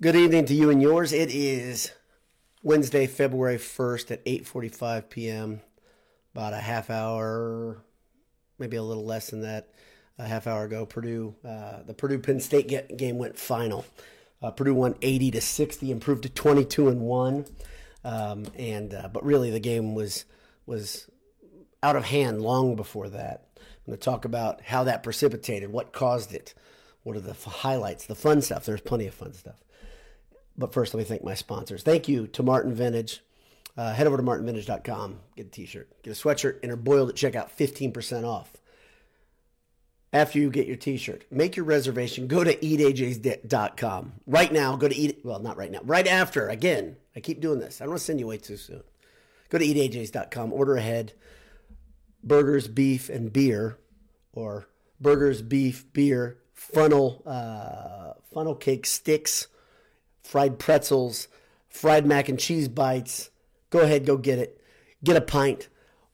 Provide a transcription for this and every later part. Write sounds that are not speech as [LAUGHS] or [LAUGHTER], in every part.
Good evening to you and yours. It is Wednesday, February 1st at 8:45 p.m. About a half hour, maybe a little less than that, a half hour ago, Purdue, uh, the Purdue Penn State get, game went final. Uh, Purdue won 80 to 60, improved to 22 and one. Um, and uh, but really, the game was was out of hand long before that. I'm going to talk about how that precipitated, what caused it, what are the highlights, the fun stuff. There's plenty of fun stuff. But first, let me thank my sponsors. Thank you to Martin Vintage. Uh, head over to martinvintage.com, get a t-shirt, get a sweatshirt, and a boiled at checkout, 15% off. After you get your t-shirt, make your reservation. Go to eatajs.com. Right now, go to eat, well, not right now, right after, again, I keep doing this. I don't want to send you away too soon. Go to eatajs.com, order ahead, burgers, beef, and beer, or burgers, beef, beer, funnel, uh, funnel cake sticks, fried pretzels, fried mac and cheese bites. Go ahead, go get it. Get a pint.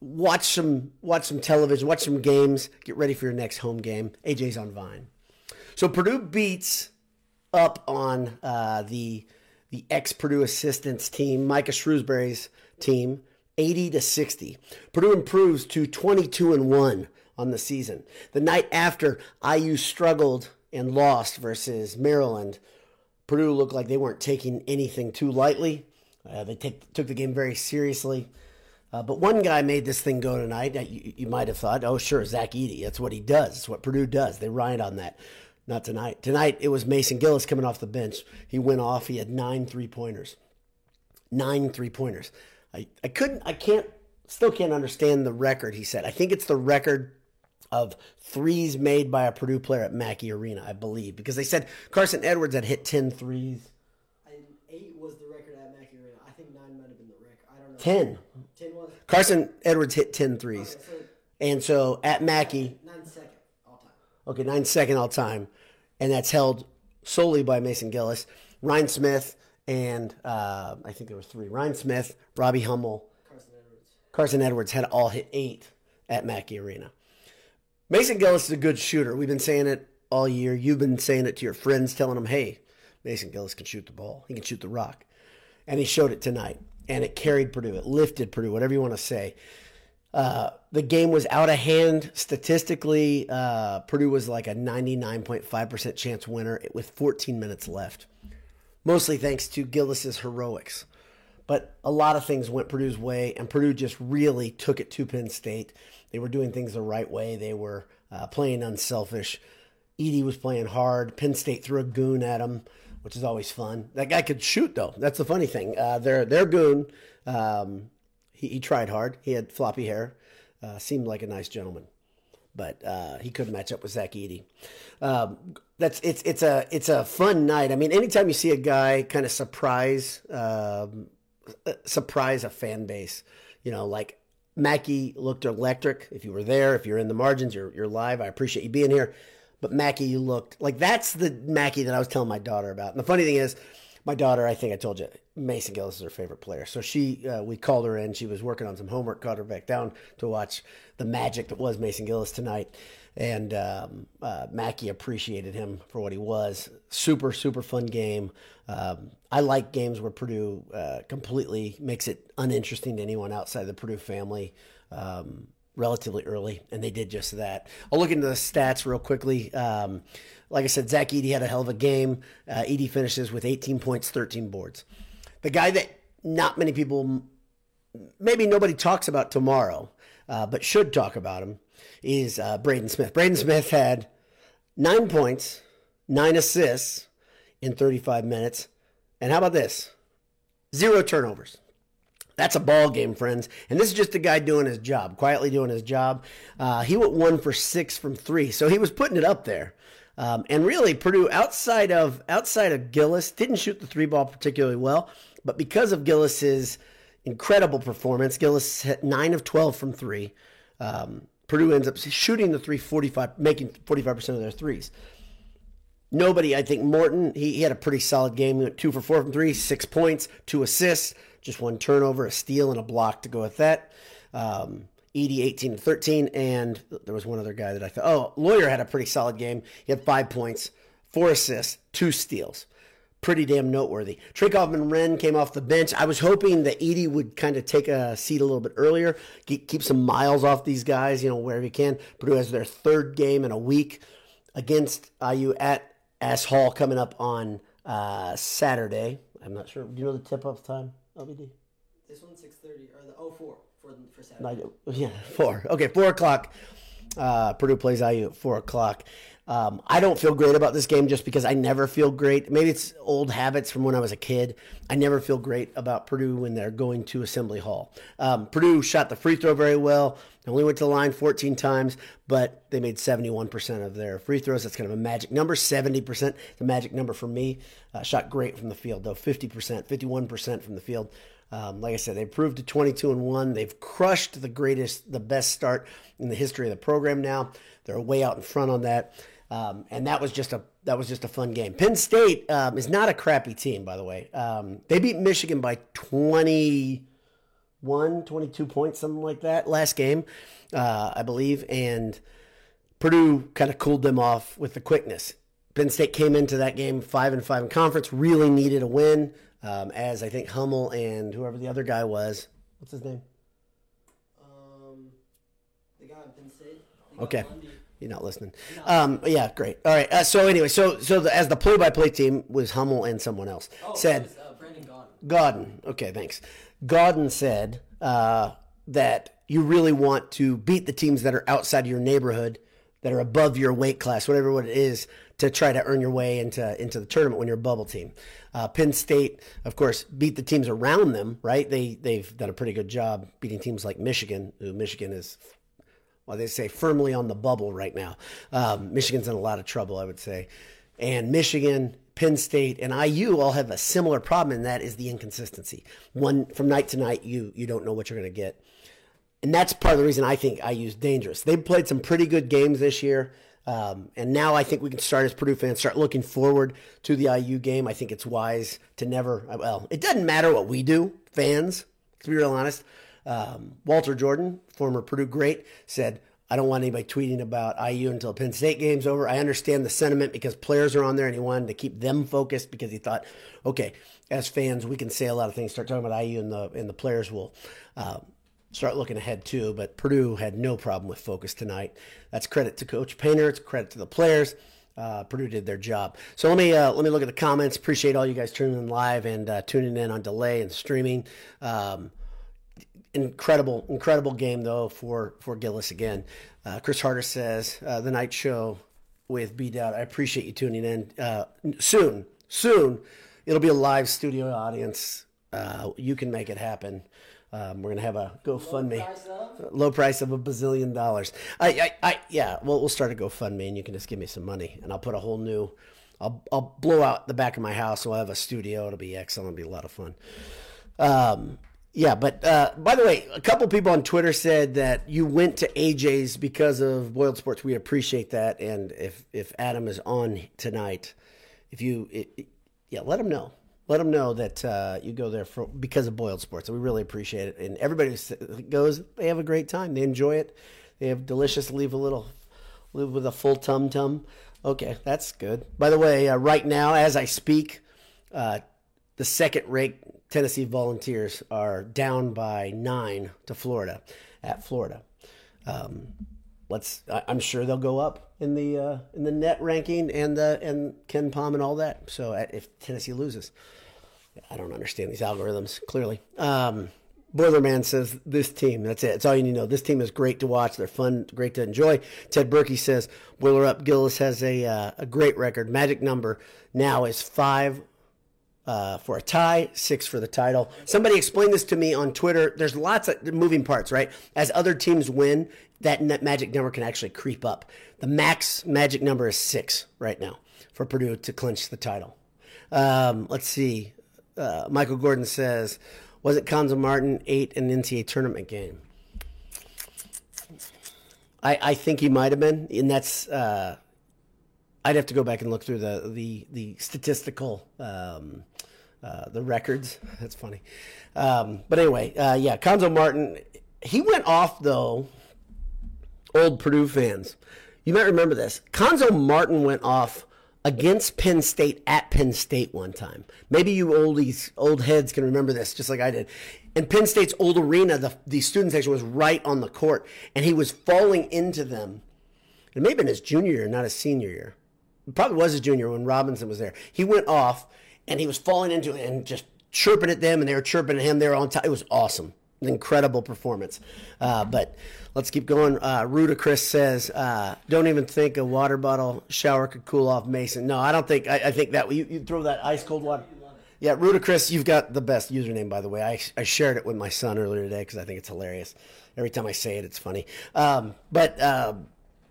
Watch some watch some television, watch some games, get ready for your next home game. AJ's on Vine. So Purdue beats up on uh, the the ex Purdue assistants team, Micah Shrewsberry's team, 80 to 60. Purdue improves to 22 and 1 on the season. The night after IU struggled and lost versus Maryland, Purdue looked like they weren't taking anything too lightly. Uh, they take, took the game very seriously. Uh, but one guy made this thing go tonight. You, you might have thought, oh, sure, Zach Edey. That's what he does. That's what Purdue does. They ride on that. Not tonight. Tonight, it was Mason Gillis coming off the bench. He went off. He had nine three pointers. Nine three pointers. I, I couldn't, I can't, still can't understand the record he said. I think it's the record of threes made by a Purdue player at Mackey Arena, I believe, because they said Carson Edwards had hit 10 threes. And eight was the record at Mackey Arena. I think nine might have been the record. I don't know. 10. Ten was. Carson Edwards hit 10 threes. Okay, so And so at Mackey, nine second all time. okay, nine second all time, and that's held solely by Mason Gillis, Ryne Smith, and uh, I think there were three. Ryne Smith, Robbie Hummel, Carson Edwards. Carson Edwards had all hit eight at Mackey Arena. Mason Gillis is a good shooter. We've been saying it all year. You've been saying it to your friends, telling them, hey, Mason Gillis can shoot the ball. He can shoot the rock. And he showed it tonight. And it carried Purdue. It lifted Purdue, whatever you want to say. Uh, the game was out of hand statistically. Uh, Purdue was like a 99.5% chance winner with 14 minutes left, mostly thanks to Gillis's heroics. But a lot of things went Purdue's way, and Purdue just really took it to Penn State. They were doing things the right way. They were uh, playing unselfish. Edey was playing hard. Penn State threw a goon at him, which is always fun. That guy could shoot, though. That's the funny thing. Uh, their their goon, um, he, he tried hard. He had floppy hair. Uh, seemed like a nice gentleman, but uh, he couldn't match up with Zach Edey. Um, that's it's it's a it's a fun night. I mean, anytime you see a guy kind of surprise um, surprise a fan base, you know, like Mackey looked electric. If you were there, if you're in the margins, you're you're live. I appreciate you being here. But Mackey, you looked like that's the Mackey that I was telling my daughter about. And the funny thing is, my daughter, I think I told you, Mason Gillis is her favorite player. So she, uh, we called her in. She was working on some homework, called her back down to watch the magic that was Mason Gillis tonight. And um, uh, Mackey appreciated him for what he was. Super, super fun game. Um, I like games where Purdue uh, completely makes it uninteresting to anyone outside the Purdue family. Um, relatively early, and they did just that. I'll look into the stats real quickly. Um, like I said, Zach Edey had a hell of a game. Uh, finishes with 18 points, 13 boards. The guy that not many people, maybe nobody talks about tomorrow, uh, but should talk about him, is uh, Braden Smith. Braden Smith had nine points, nine assists in 35 minutes. And how about this? Zero turnovers. That's a ball game, friends. And this is just a guy doing his job, quietly doing his job. Uh, he went one for six from three, so he was putting it up there. Um, and really, Purdue outside of outside of Gillis didn't shoot the three ball particularly well, but because of Gillis's incredible performance, Gillis hit nine of twelve from three. Um, Purdue ends up shooting the three 45, making forty five percent of their threes. Nobody, I think Morton, he, he had a pretty solid game. He went two for four from three, six points, two assists, just one turnover, a steal, and a block to go with that. Um, Edey 18 and 13, and there was one other guy that I thought, oh, Loyer had a pretty solid game. He had five points, four assists, two steals. Pretty damn noteworthy. Trey Kaufman-Renn came off the bench. I was hoping that Edey would kind of take a seat a little bit earlier, keep some miles off these guys, you know, wherever he can. Purdue has their third game in a week against IU at Ash Hall coming up on uh, Saturday. I'm not sure. Do you know the tip off time, LBD? This one's 6.30, or the, oh, 4 for, for Saturday. yeah, 4. Okay, 4 o'clock. Uh, Purdue plays IU at 4 o'clock. Um, I don't feel great about this game just because I never feel great. Maybe it's old habits from when I was a kid. I never feel great about Purdue when they're going to Assembly Hall. Um, Purdue shot the free throw very well. They only went to the line 14 times, but they made 71% of their free throws. That's kind of a magic number. 70% the magic number for me. Uh, shot great from the field, though 50%, 51% from the field. Um, like I said, they proved to 22 and one. They've crushed the greatest, the best start in the history of the program. Now they're way out in front on that. Um, and that was just a that was just a fun game. Penn State um, is not a crappy team, by the way. Um, they beat Michigan by 21, 22 points, something like that, last game, uh, I believe. And Purdue kind of cooled them off with the quickness. Penn State came into that game five and five in conference, really needed a win, um, as I think Hummel and whoever the other guy was. What's his name? Um, the guy in Penn State. Okay. Lundy. You're not listening. Um, yeah, great. All right. Uh, so anyway, so so the, as the play-by-play team was Hummel and someone else oh, said. Was, uh, Brandon Gaudin. Okay, thanks. Gaudin said uh, that you really want to beat the teams that are outside of your neighborhood, that are above your weight class, whatever what it is, to try to earn your way into into the tournament when you're a bubble team. Uh, Penn State, of course, beat the teams around them. Right? They they've done a pretty good job beating teams like Michigan, who Michigan is well, they say firmly on the bubble right now. Um, Michigan's in a lot of trouble, I would say. And Michigan, Penn State, and IU all have a similar problem, and that is the inconsistency. One from night to night, you you don't know what you're going to get, and that's part of the reason I think IU's dangerous. They've played some pretty good games this year. Um, and now I think we can start as Purdue fans start looking forward to the IU game. I think it's wise to never. Well, it doesn't matter what we do, fans. To be real honest, um, Walter Jordan, former Purdue great, said, I don't want anybody tweeting about IU until Penn State game's over. I understand the sentiment because players are on there and he wanted to keep them focused because he thought, okay, as fans, we can say a lot of things, start talking about IU and the, and the players will uh, start looking ahead too. But Purdue had no problem with focus tonight. That's credit to Coach Painter. It's credit to the players. Uh, Purdue did their job. So let me uh, let me look at the comments. Appreciate all you guys tuning in live and uh, tuning in on delay and streaming. Um, incredible, incredible game though for for Gillis again. Uh, Chris Harder says uh, the night show with B Dowd. I appreciate you tuning in. Uh, soon, soon, it'll be a live studio audience. Uh, you can make it happen. Um, we're gonna have a GoFundMe, low price of, low price of a bazillion dollars. I, I, I, yeah. Well, we'll start a GoFundMe, and you can just give me some money, and I'll put a whole new. I'll, I'll blow out the back of my house. We'll have a studio. It'll be excellent. It'll be a lot of fun. Um, yeah, but uh, by the way, a couple people on Twitter said that you went to AJ's because of Boiled Sports. We appreciate that, and if if Adam is on tonight, if you it, it, yeah, let him know. Let him know that uh, you go there for because of Boiled Sports. We really appreciate it, and everybody who goes, they have a great time. They enjoy it. They have delicious. Leave a little, live with a full tum tum. Okay, that's good. By the way, uh, right now as I speak, uh, the second ranked Tennessee Volunteers are down by nine to Florida at Florida. Um, let's. I, am sure they'll go up in the uh, in the net ranking and the and KenPom and all that. So uh, if Tennessee loses, I don't understand these algorithms clearly. Um, Boilerman says this team. That's it. That's all you need to know. This team is great to watch. They're fun, great to enjoy. Ted Berkey says Boiler up. Gillis has a uh, a great record. Magic number now is five uh, for a tie, six for the title. Somebody explained this to me on Twitter. There's lots of moving parts, right? As other teams win, that magic number can actually creep up. The max magic number is six right now for Purdue to clinch the title. Um, let's see. Uh, Michael Gordon says, was it Cuonzo Martin eight an NCAA tournament game? I, I think he might have been, and that's uh, I'd have to go back and look through the the the statistical um, uh, the records. [LAUGHS] That's funny. Um, but anyway, uh, yeah, Cuonzo Martin. He went off though. Old Purdue fans, you might remember this. Cuonzo Martin went off against Penn State at Penn State one time. Maybe you oldies, old heads can remember this, just like I did. In Penn State's old arena, the, the student section was right on the court, and he was falling into them. It may have been his junior year, not his senior year. Probably was his junior when Robinson was there. He went off, and he was falling into it and just chirping at them, and they were chirping at him. They were on top. It was awesome. An incredible performance. Uh, but let's keep going. Uh, Rudacris says, uh, "Don't even think a water bottle shower could cool off Mason." No, I don't think. I, I think that you, you throw that ice cold water. Yeah, Rudacris, you've got the best username, by the way. I, I shared it with my son earlier today because I think it's hilarious. Every time I say it, it's funny. Um, but um,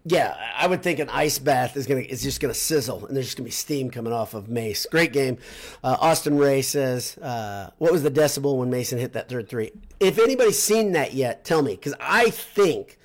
yeah, I would think an ice bath is gonna is just gonna sizzle, and there's just gonna be steam coming off of Mace. Great game. Uh, Austin Ray says, uh, "What was the decibel when Mason hit that third three? If anybody's seen that yet, tell me, because I think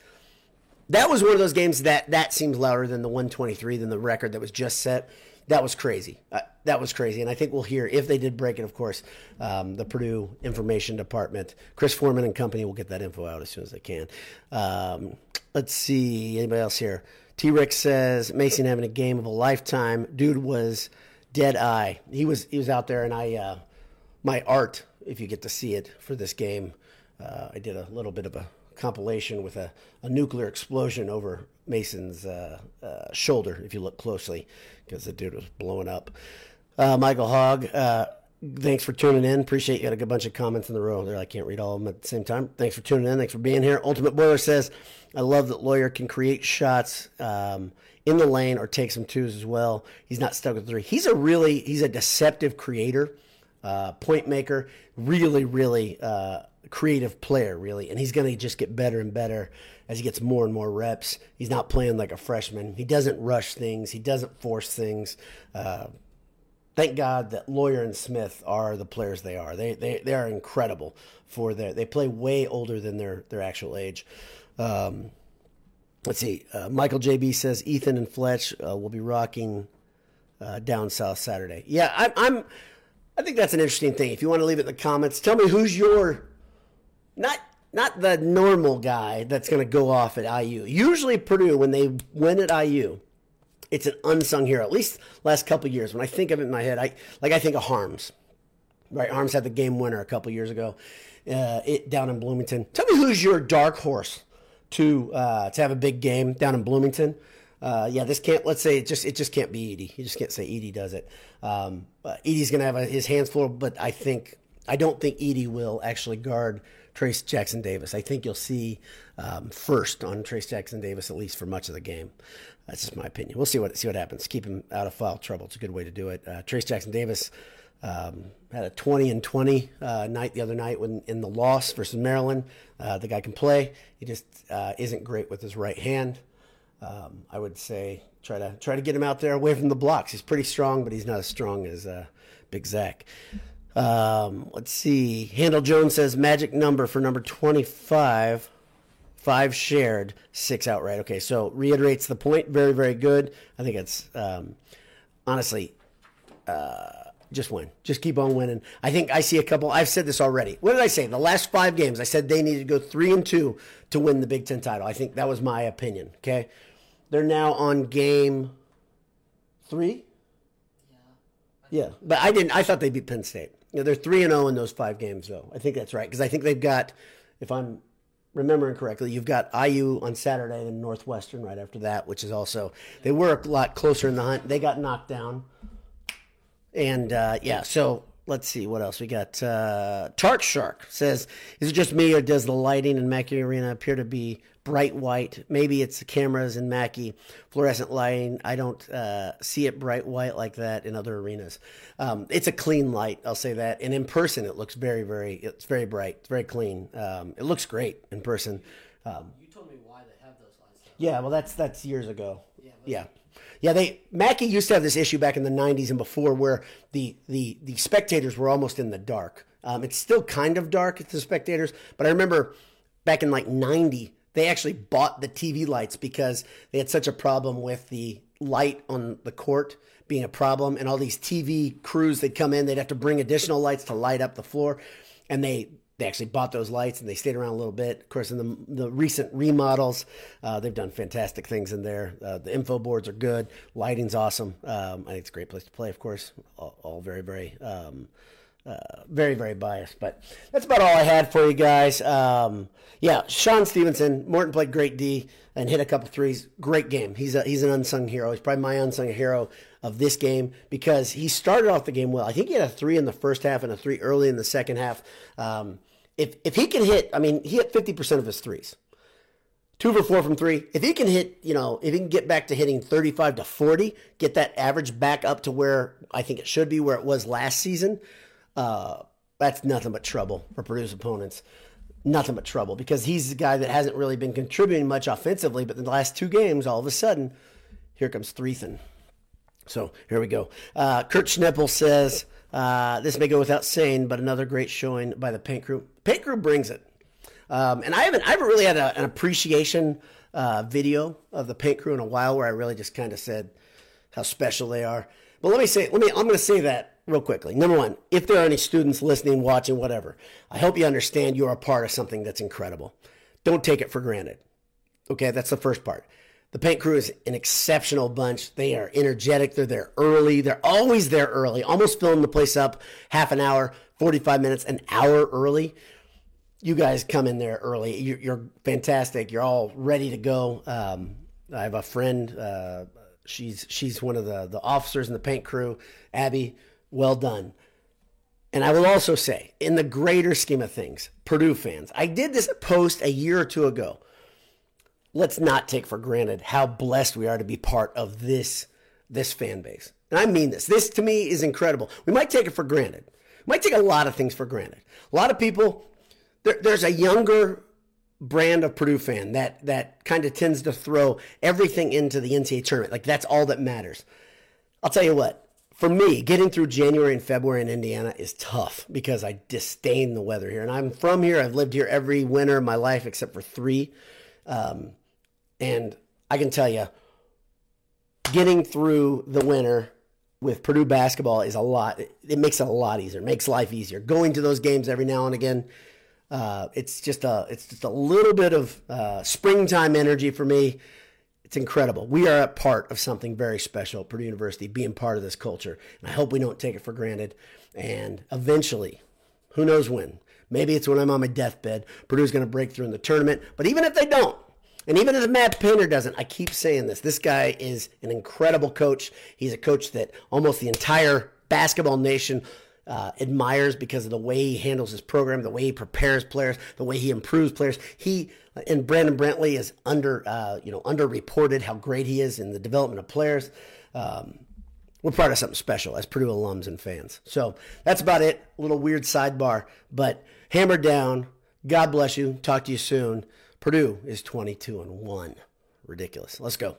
that was one of those games that that seems louder than the 123 than the record that was just set. That was crazy. Uh, that was crazy, and I think we'll hear if they did break it. Of course, um, the Purdue Information Department, Chris Foreman and company will get that info out as soon as they can. Um, let's see anybody else here. T Rex says Mason having a game of a lifetime. Dude was dead eye. He was he was out there, and I uh, my art, if you get to see it for this game, uh, I did a little bit of a compilation with a, a nuclear explosion over Mason's uh, uh, shoulder, if you look closely, because the dude was blowing up. Uh, Michael Hogg, uh, thanks for tuning in. Appreciate you got a good bunch of comments in the row there. I can't read all of them at the same time. Thanks for tuning in. Thanks for being here. Ultimate Boiler says, I love that Loyer can create shots um, in the lane or take some twos as well. He's not stuck with three. He's a really, he's a deceptive creator, uh, point maker, really, really uh, creative player, really. And he's going to just get better and better as he gets more and more reps. He's not playing like a freshman. He doesn't rush things. He doesn't force things. Uh, thank God that Loyer and Smith are the players they are. They they, they are incredible for their. They play way older than their their actual age. Um, let's see. Uh, Michael JB says Ethan and Fletch uh, will be rocking uh, down south Saturday. Yeah, I, I'm. I think that's an interesting thing. If you want to leave it in the comments, tell me who's your not not the normal guy that's going to go off at IU. Usually Purdue when they win at IU, it's an unsung hero. At least last couple years, when I think of it in my head, I like I think of Harms. Right, Harms had the game winner a couple years ago, uh, it down in Bloomington. Tell me who's your dark horse to uh, to have a big game down in Bloomington. Uh, yeah, this can't. Let's say it just it just can't be Edey. You just can't say Edey does it. Um, Edey's gonna have a, his hands full, but I think I don't think Edey will actually guard Trayce Jackson Davis. I think you'll see um, first on Trayce Jackson Davis at least for much of the game. That's just my opinion. We'll see what see what happens. Keep him out of foul trouble. It's a good way to do it. Uh, Trayce Jackson Davis um, had a 20 and 20 uh, night the other night when in the loss versus Maryland. Uh, the guy can play. He just uh, isn't great with his right hand. Um, I would say try to try to get him out there away from the blocks. He's pretty strong, but he's not as strong as uh, Big Zach. Um, let's see. Handle Jones says magic number for number 25. Five shared, six outright. Okay, so reiterates the point. Very, very good. I think it's um, honestly uh, just win. Just keep on winning. I think I see a couple. I've said this already. What did I say? The last five games, I said they needed to go three and two to win the Big Ten title. I think that was my opinion. Okay, they're now on game three. Yeah, but I didn't. I thought they'd beat Penn State. You know, they're three and zero in those five games, though. I think that's right because I think they've got, if I'm remembering correctly, you've got IU on Saturday and Northwestern right after that, which is also they were a lot closer in the hunt. They got knocked down, and uh, yeah. So let's see what else we got. Uh, Tart Shark says, "Is it just me or does the lighting in Mackey Arena appear to be bright white? Maybe it's the cameras in Mackey, fluorescent lighting. I don't uh, see it bright white like that in other arenas. Um, it's a clean light, I'll say that. And in person, it looks very, very. It's very bright. It's very clean. Um, it looks great in person. Um, You told me why they have those lights. yeah, well, that's that's years ago. Yeah, Yeah. Yeah, they Mackey used to have this issue back in the '90s and before, where the the the spectators were almost in the dark. Um, it's still kind of dark at the spectators, but I remember back in like '90, they actually bought the TV lights because they had such a problem with the light on the court being a problem, and all these TV crews they'd come in, they'd have to bring additional lights to light up the floor, and they they actually bought those lights and they stayed around a little bit. Of course, in the, the recent remodels, uh, they've done fantastic things in there. Uh, the info boards are good, lighting's awesome. Um, I think it's a great place to play. Of course, all, all very very. Um, uh, very, very biased. But that's about all I had for you guys. Um, yeah, Sean Stevenson, Morton played great D and hit a couple threes. Great game. He's a, he's an unsung hero. He's probably my unsung hero of this game because he started off the game well. I think he had a three in the first half and a three early in the second half. Um, if if he can hit, I mean, he hit fifty percent of his threes. Two for four from three. If he can hit, you know, if he can get back to hitting 35 to 40, get that average back up to where I think it should be, where it was last season, uh, that's nothing but trouble for Purdue's opponents. Nothing but trouble because he's the guy that hasn't really been contributing much offensively, but in the last two games, all of a sudden, here comes Threethen. So here we go. Uh, Kurt Schnippel says, uh, this may go without saying, but another great showing by the paint crew. Paint crew brings it. Um, and I haven't, I haven't really had a, an appreciation uh, video of the paint crew in a while where I really just kind of said how special they are. But let me say, let me, I'm going to say that real quickly. Number one, if there are any students listening, watching, whatever, I hope you understand you're a part of something that's incredible. Don't take it for granted. Okay, that's the first part. The paint crew is an exceptional bunch. They are energetic. They're there early. They're always there early, almost filling the place up half an hour, 45 minutes, an hour early. You guys come in there early. You're, you're fantastic. You're all ready to go. Um, I have a friend. Uh, she's she's one of the the officers in the paint crew. Abby, well done. And I will also say, in the greater scheme of things, Purdue fans, I did this post a year or two ago. Let's not take for granted how blessed we are to be part of this, this fan base. And I mean this. This to me is incredible. We might take it for granted. We might take a lot of things for granted. A lot of people, there, there's a younger brand of Purdue fan that that kind of tends to throw everything into the NCAA tournament. Like that's all that matters. I'll tell you what, for me, getting through January and February in Indiana is tough because I disdain the weather here. And I'm from here. I've lived here every winter of my life except for three. Um, and I can tell you, getting through the winter with Purdue basketball is a lot. It makes it a lot easier. It makes life easier. Going to those games every now and again, uh, it's just a it's just a little bit of uh, springtime energy for me. It's incredible. We are a part of something very special Purdue University, being part of this culture. And I hope we don't take it for granted. And eventually, who knows when? Maybe it's when I'm on my deathbed. Purdue's going to break through in the tournament. But even if they don't, and even if Matt Painter doesn't, I keep saying this. This guy is an incredible coach. He's a coach that almost the entire basketball nation uh, admires because of the way he handles his program, the way he prepares players, the way he improves players. He and Brandon Brantley is under uh, you know underreported how great he is in the development of players. Um, we're part of something special as Purdue alums and fans. So that's about it. A little weird sidebar, but hammer down. God bless you. Talk to you soon. Purdue is 22 and 1. Ridiculous. Let's go.